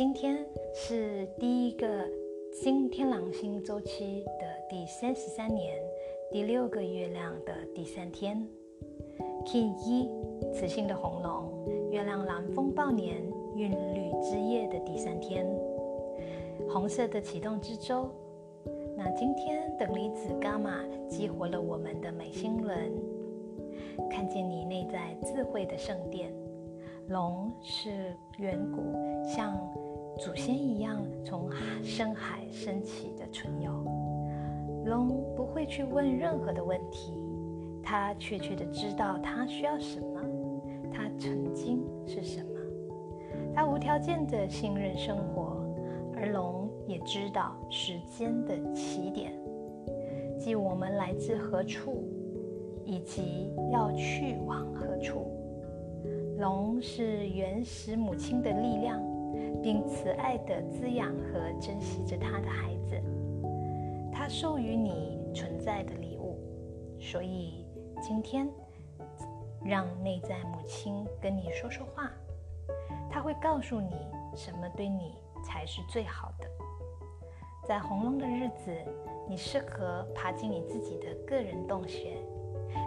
今天是第一个新天狼星周期的第三十三年第六个月亮的第三天，King 一雌性的红龙，月亮蓝风暴年韵律之夜的第三天，红色的启动之周。那今天等离子伽马激活了我们的美星轮，看见你内在智慧的圣殿。龙是远古像祖先一样从深海升起的存有。龙不会去问任何的问题，它确切的知道它需要什么，它曾经是什么。它无条件的信任生活，而龙也知道时间的起点，即我们来自何处，以及要去往何处。龙是原始母亲的力量，并慈爱地滋养和珍惜着它的孩子。它授予你存在的礼物，所以今天让内在母亲跟你说说话，它会告诉你什么对你才是最好的。在红龙的日子，你适合爬进你自己的个人洞穴，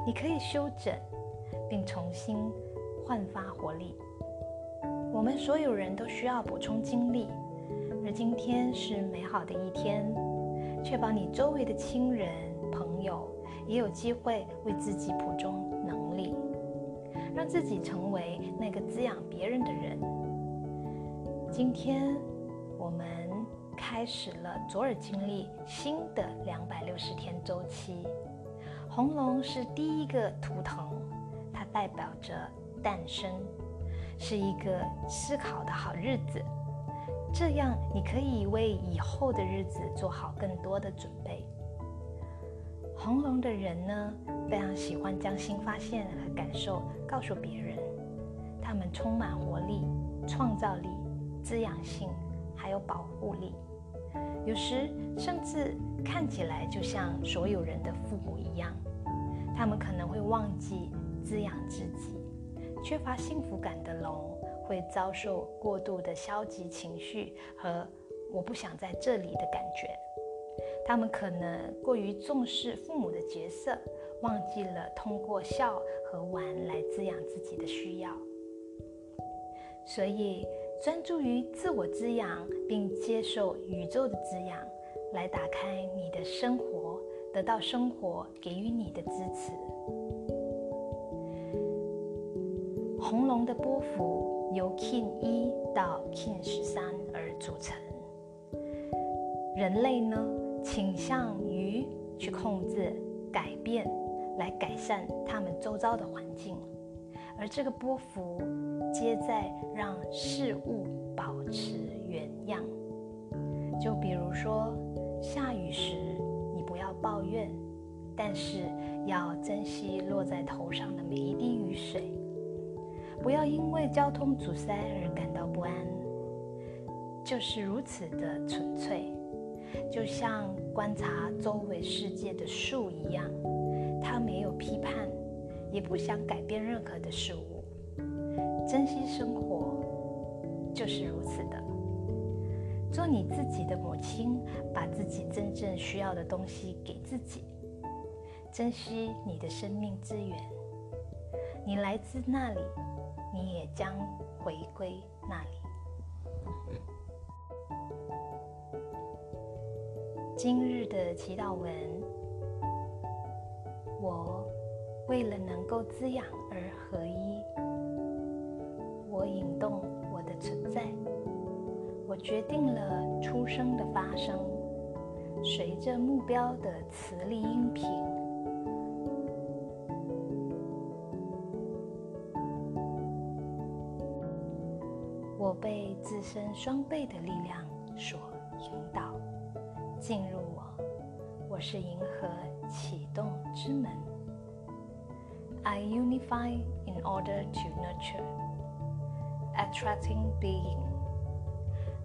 你可以休整，并重新。焕发活力。我们所有人都需要补充精力，而今天是美好的一天。确保你周围的亲人、朋友也有机会为自己补充能力，让自己成为那个滋养别人的人。今天我们开始了左耳经历新的两百六十天周期。红龙是第一个图腾，它代表着。诞生是一个思考的好日子，这样你可以为以后的日子做好更多的准备。红龙的人呢，非常喜欢将新发现和感受告诉别人，他们充满活力、创造力、滋养性，还有保护力，有时甚至看起来就像所有人的父母一样。他们可能会忘记滋养自己。缺乏幸福感的龙会遭受过度的消极情绪和“我不想在这里”的感觉。他们可能过于重视父母的角色，忘记了通过笑和玩来滋养自己的需要。所以，专注于自我滋养，并接受宇宙的滋养，来打开你的生活，得到生活给予你的支持。红龙的波幅由 King 一到 King 十三而组成。人类呢，倾向于去控制、改变，来改善他们周遭的环境，而这个波幅皆在让事物保持原样。就比如说，下雨时你不要抱怨，但是要珍惜落在头上的每一滴雨水。不要因为交通阻塞而感到不安，就是如此的纯粹，就像观察周围世界的树一样，它没有批判，也不想改变任何的事物。珍惜生活就是如此的，做你自己的母亲，把自己真正需要的东西给自己，珍惜你的生命资源，你来自那里。你也将回归那里。今日的祈祷文：我为了能够滋养而合一，我引动我的存在，我决定了出生的发生，随着目标的磁力音频。身双倍的力量所引导，进入我。我是银河启动之门。I unify in order to nurture, attracting being.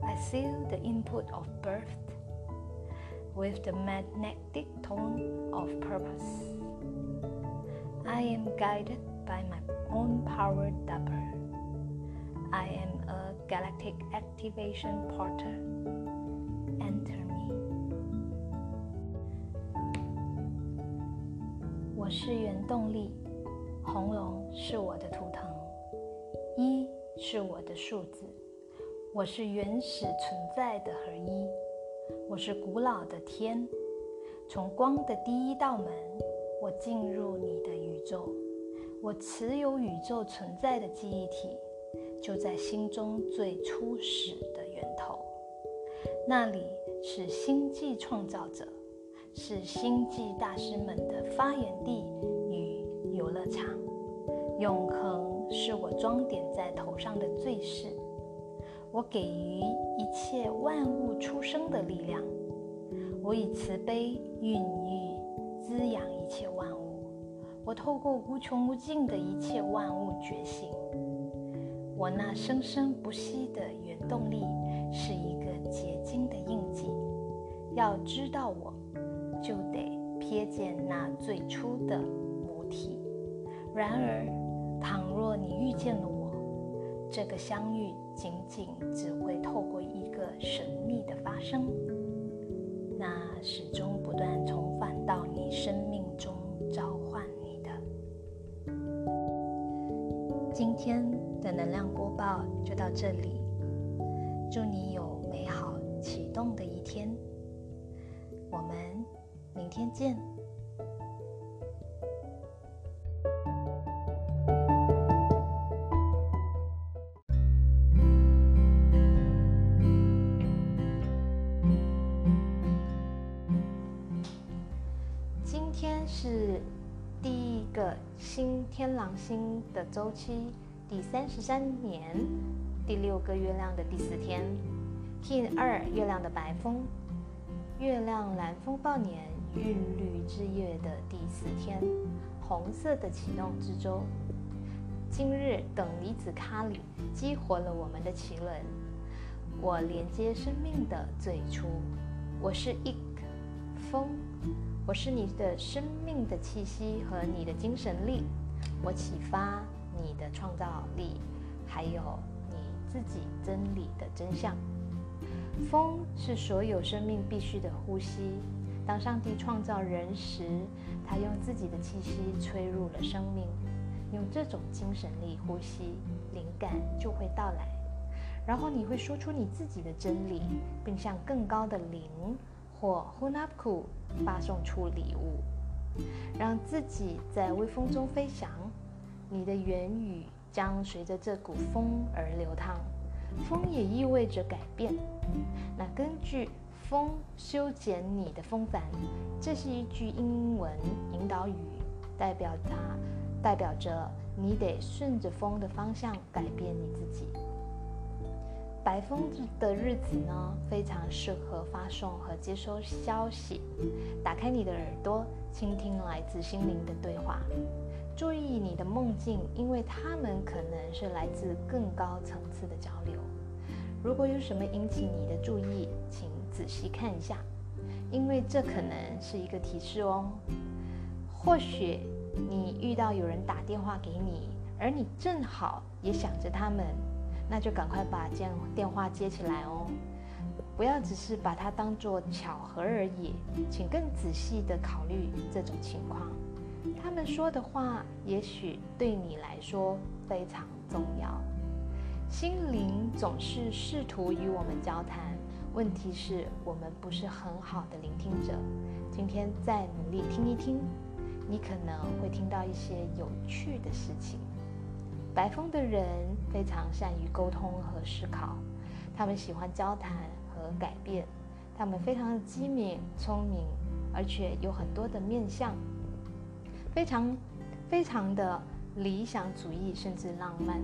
I seal the input of birth with the magnetic tone of purpose. I am guided by my own power dapper. I am a Galactic Activation Portal. Enter me. 我是原动力，红龙是我的图腾，一是我的数字。我是原始存在的合一，我是古老的天。从光的第一道门，我进入你的宇宙。我持有宇宙存在的记忆体，就在心中最初始的源头。那里是星际创造者，是星际大师们的发源地与游乐场。永恒是我装点在头上的最饰。我给予一切万物出生的力量。我以慈悲孕育、滋养一切万物。我透过无穷无尽的一切万物觉醒，我那生生不息的原动力是一个结晶的印记。要知道我，就得瞥见那最初的母体。然而，倘若你遇见了我，这个相遇仅仅只会透过一个神秘的发生，那始终不断重返到你生命中召唤你的。今天的能量播报就到这里，祝你有美好启动的一天，我们明天见。今天是。第一个新天狼星的周期，第三十三年第六个月亮的第四天，Kin 二月亮的白风，月亮蓝风暴年韵律之月的第四天，红色的启动之周。今日等离子卡里激活了我们的脐轮，我连接生命的最初，我是一风。我是你的生命的气息和你的精神力，我启发你的创造力，还有你自己真理的真相。风是所有生命必须的呼吸。当上帝创造人时，他用自己的气息吹入了生命，用这种精神力呼吸，灵感就会到来。然后你会说出你自己的真理，并向更高的灵。或 Hunapku 发送出礼物，让自己在微风中飞翔。你的言语将随着这股风而流淌。风也意味着改变。那根据风修剪你的风帆，这是一句英文引导语，代表它代表着你得顺着风的方向改变你自己。白风的日子呢，非常适合发送和接收消息。打开你的耳朵，倾听来自心灵的对话。注意你的梦境，因为它们可能是来自更高层次的交流。如果有什么引起你的注意，请仔细看一下，因为这可能是一个提示哦。或许你遇到有人打电话给你，而你正好也想着他们。那就赶快把电电话接起来哦，不要只是把它当做巧合而已，请更仔细的考虑这种情况。他们说的话也许对你来说非常重要。心灵总是试图与我们交谈，问题是我们不是很好的聆听者。今天再努力听一听，你可能会听到一些有趣的事情。白风的人非常善于沟通和思考，他们喜欢交谈和改变，他们非常的机敏、聪明，而且有很多的面相，非常非常的理想主义，甚至浪漫。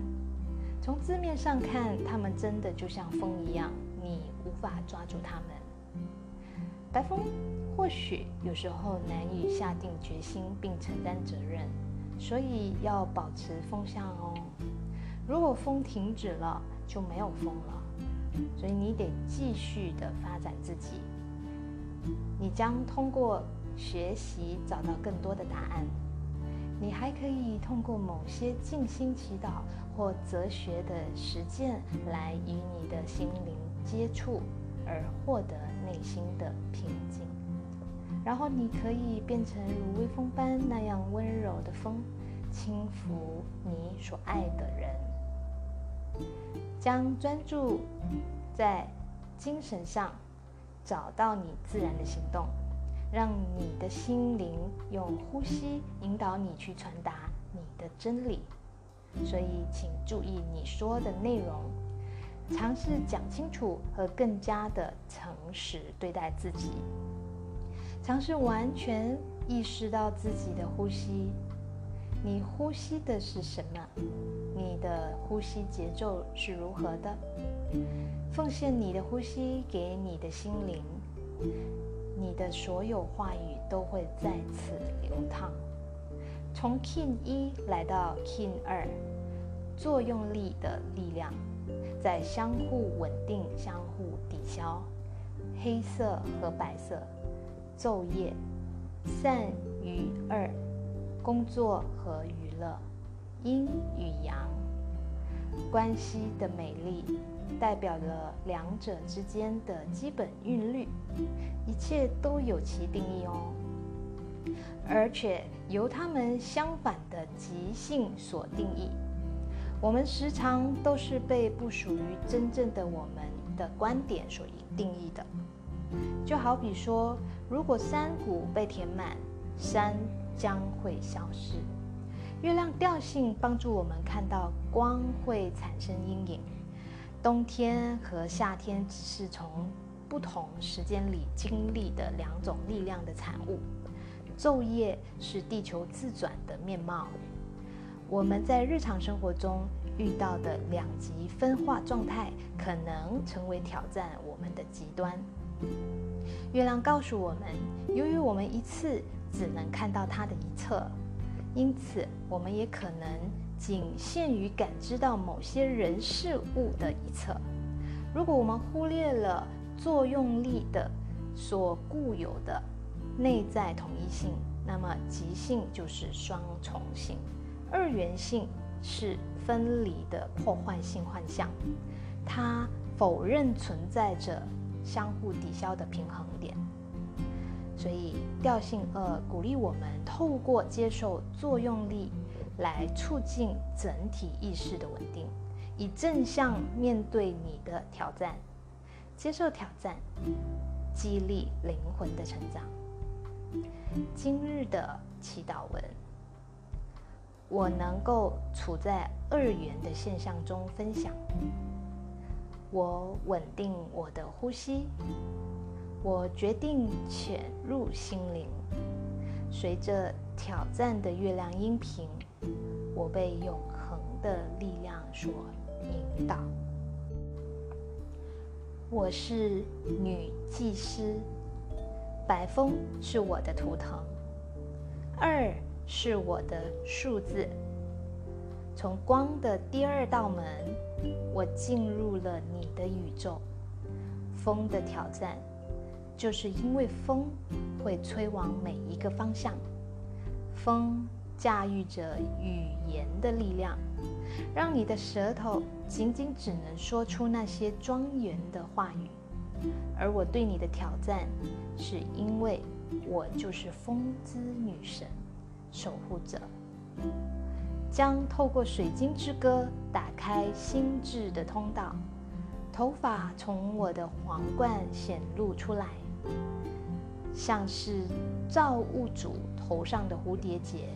从字面上看，他们真的就像风一样，你无法抓住他们。白风或许有时候难以下定决心并承担责任。所以要保持风向哦。如果风停止了，就没有风了。所以你得继续的发展自己。你将通过学习找到更多的答案。你还可以通过某些静心祈祷或哲学的实践来与你的心灵接触，而获得内心的平静。然后你可以变成如微风般那样温柔的风，轻抚你所爱的人。将专注在精神上，找到你自然的行动。让你的心灵用呼吸引导你去传达你的真理，所以请注意你说的内容，尝试讲清楚和更加的诚实对待自己，尝试完全意识到自己的呼吸。你呼吸的是什么？你的呼吸节奏是如何的？奉献你的呼吸给你的心灵。你的所有话语都会在此流淌。从 King 一来到 King 二，作用力的力量在相互稳定、相互抵消。黑色和白色，昼夜，善与恶，工作和娱乐，阴与阳，关系的美丽。代表了两者之间的基本韵律，一切都有其定义哦，而且由它们相反的极性所定义。我们时常都是被不属于真正的我们的观点所定义的。就好比说，如果山谷被填满，山将会消失。月亮调性帮助我们看到光会产生阴影。冬天和夏天只是从不同时间里经历的两种力量的产物。昼夜是地球自转的面貌。我们在日常生活中遇到的两极分化状态，可能成为挑战我们的极端。月亮告诉我们，由于我们一次只能看到它的一侧，因此我们也可能。仅限于感知到某些人事物的一侧。如果我们忽略了作用力的所固有的内在统一性，那么极性就是双重性，二元性是分离的破坏性幻象。它否认存在着相互抵消的平衡点。所以调性二鼓励我们透过接受作用力。来促进整体意识的稳定，以正向面对你的挑战，接受挑战，激励灵魂的成长。今日的祈祷文：我能够处在二元的现象中分享。我稳定我的呼吸。我决定潜入心灵，随着挑战的月亮音频。我被永恒的力量所引导。我是女祭司，白风是我的图腾，二是我的数字。从光的第二道门，我进入了你的宇宙。风的挑战，就是因为风会吹往每一个方向。风。驾驭着语言的力量，让你的舌头仅仅只能说出那些庄严的话语。而我对你的挑战，是因为我就是风之女神，守护者，将透过水晶之歌打开心智的通道。头发从我的皇冠显露出来，像是造物主头上的蝴蝶结。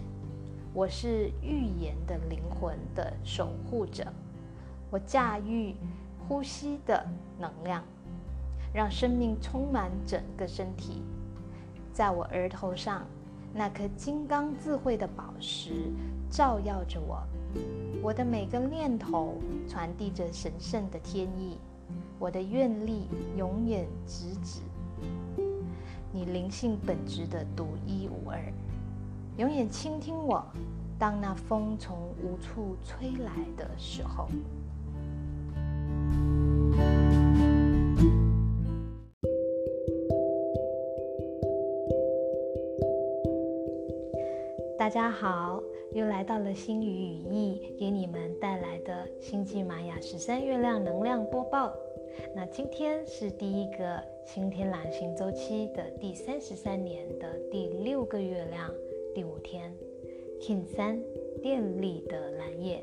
我是预言的灵魂的守护者，我驾驭呼吸的能量，让生命充满整个身体。在我额头上，那颗金刚智慧的宝石照耀着我。我的每个念头传递着神圣的天意，我的愿力永远直指你灵性本质的独一无二。永远倾听我，当那风从无处吹来的时候。大家好，又来到了星语语义给你们带来的星际玛雅十三月亮能量播报。那今天是第一个新天狼星周期的第三十三年的第六个月亮第五天，King 三电力的蓝夜，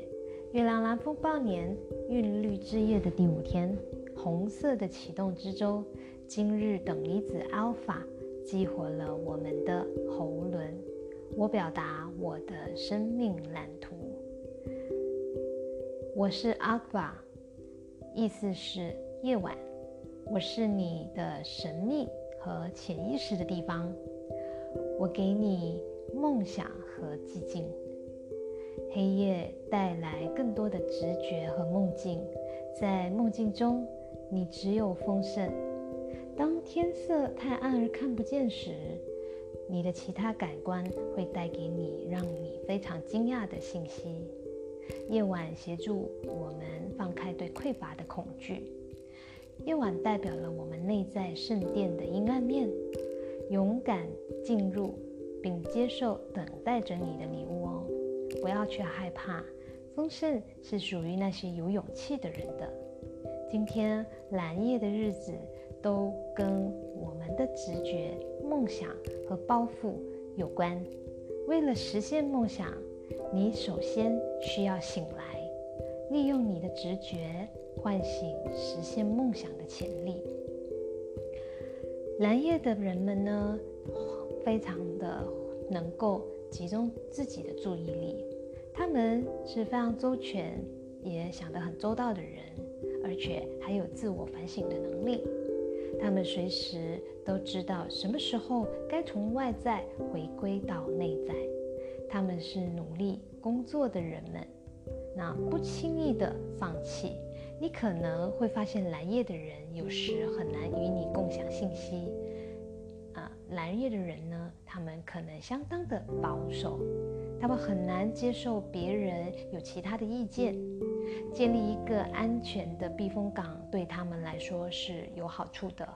月亮蓝风暴年韵律之夜的第五天，红色的启动之周，今日等离子 Alpha 激活了我们的喉轮，我表达我的生命蓝图，我是 Alpha，意思是。夜晚，我是你的神秘和潜意识的地方。我给你梦想和寂静。黑夜带来更多的直觉和梦境，在梦境中，你只有丰盛。当天色太暗而看不见时，你的其他感官会带给你让你非常惊讶的信息。夜晚协助我们放开对匮乏的恐惧。夜晚代表了我们内在圣殿的阴暗面，勇敢进入并接受等待着你的礼物哦，不要去害怕。丰盛是属于那些有勇气的人的。今天蓝夜的日子都跟我们的直觉、梦想和包袱有关。为了实现梦想，你首先需要醒来，利用你的直觉。唤醒实现梦想的潜力。蓝夜的人们呢，非常的能够集中自己的注意力，他们是非常周全，也想得很周到的人，而且还有自我反省的能力。他们随时都知道什么时候该从外在回归到内在。他们是努力工作的人们，那不轻易的放弃。你可能会发现蓝叶的人有时很难与你共享信息。啊，蓝叶的人呢，他们可能相当的保守，他们很难接受别人有其他的意见。建立一个安全的避风港对他们来说是有好处的。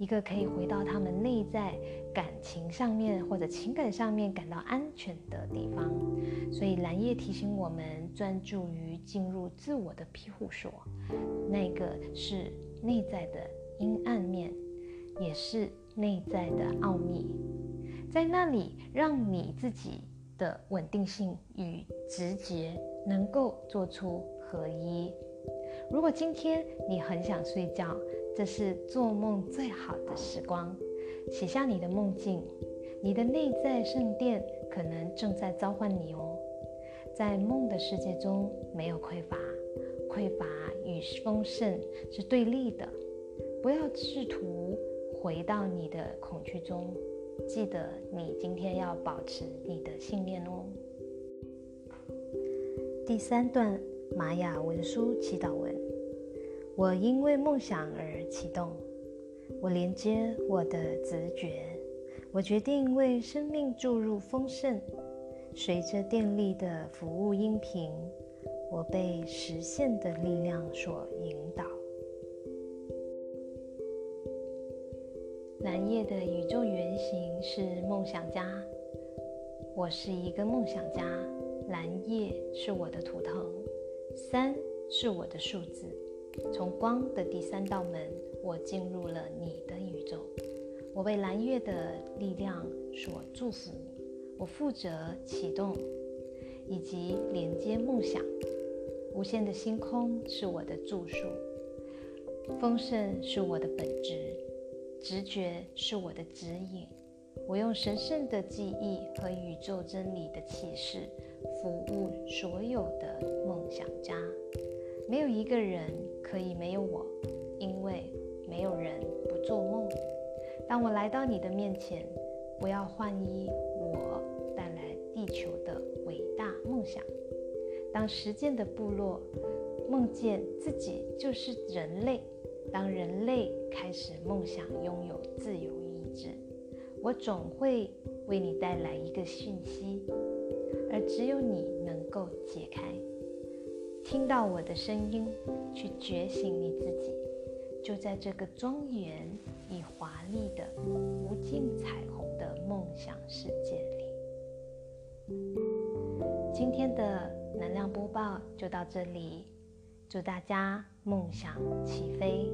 一个可以回到他们内在感情上面或者情感上面感到安全的地方，所以蓝夜提醒我们专注于进入自我的庇护所，那个是内在的阴暗面，也是内在的奥秘，在那里让你自己的稳定性与直觉能够做出合一。如果今天你很想睡觉，这是做梦最好的时光，写下你的梦境，你的内在圣殿可能正在召唤你哦。在梦的世界中，没有匮乏，匮乏与丰盛是对立的。不要试图回到你的恐惧中，记得你今天要保持你的信念哦。第三段玛雅文书祈祷文。我因为梦想而启动，我连接我的直觉，我决定为生命注入丰盛。随着电力的服务音频，我被实现的力量所引导。蓝夜的宇宙原型是梦想家，我是一个梦想家。蓝夜是我的图腾，三是我的数字。从光的第三道门，我进入了你的宇宙。我被蓝月的力量所祝福。我负责启动以及连接梦想。无限的星空是我的住宿。丰盛是我的本质。直觉是我的指引。我用神圣的记忆和宇宙真理的启示，服务所有的梦想家。没有一个人可以没有我，因为没有人不做梦。当我来到你的面前，不要换衣我带来地球的伟大梦想。当实践的部落梦见自己就是人类，当人类开始梦想拥有自由意志，我总会为你带来一个讯息，而只有你能够解开。听到我的声音，去觉醒你自己，就在这个庄严与华丽的无尽彩虹的梦想世界里。今天的能量播报就到这里，祝大家梦想起飞。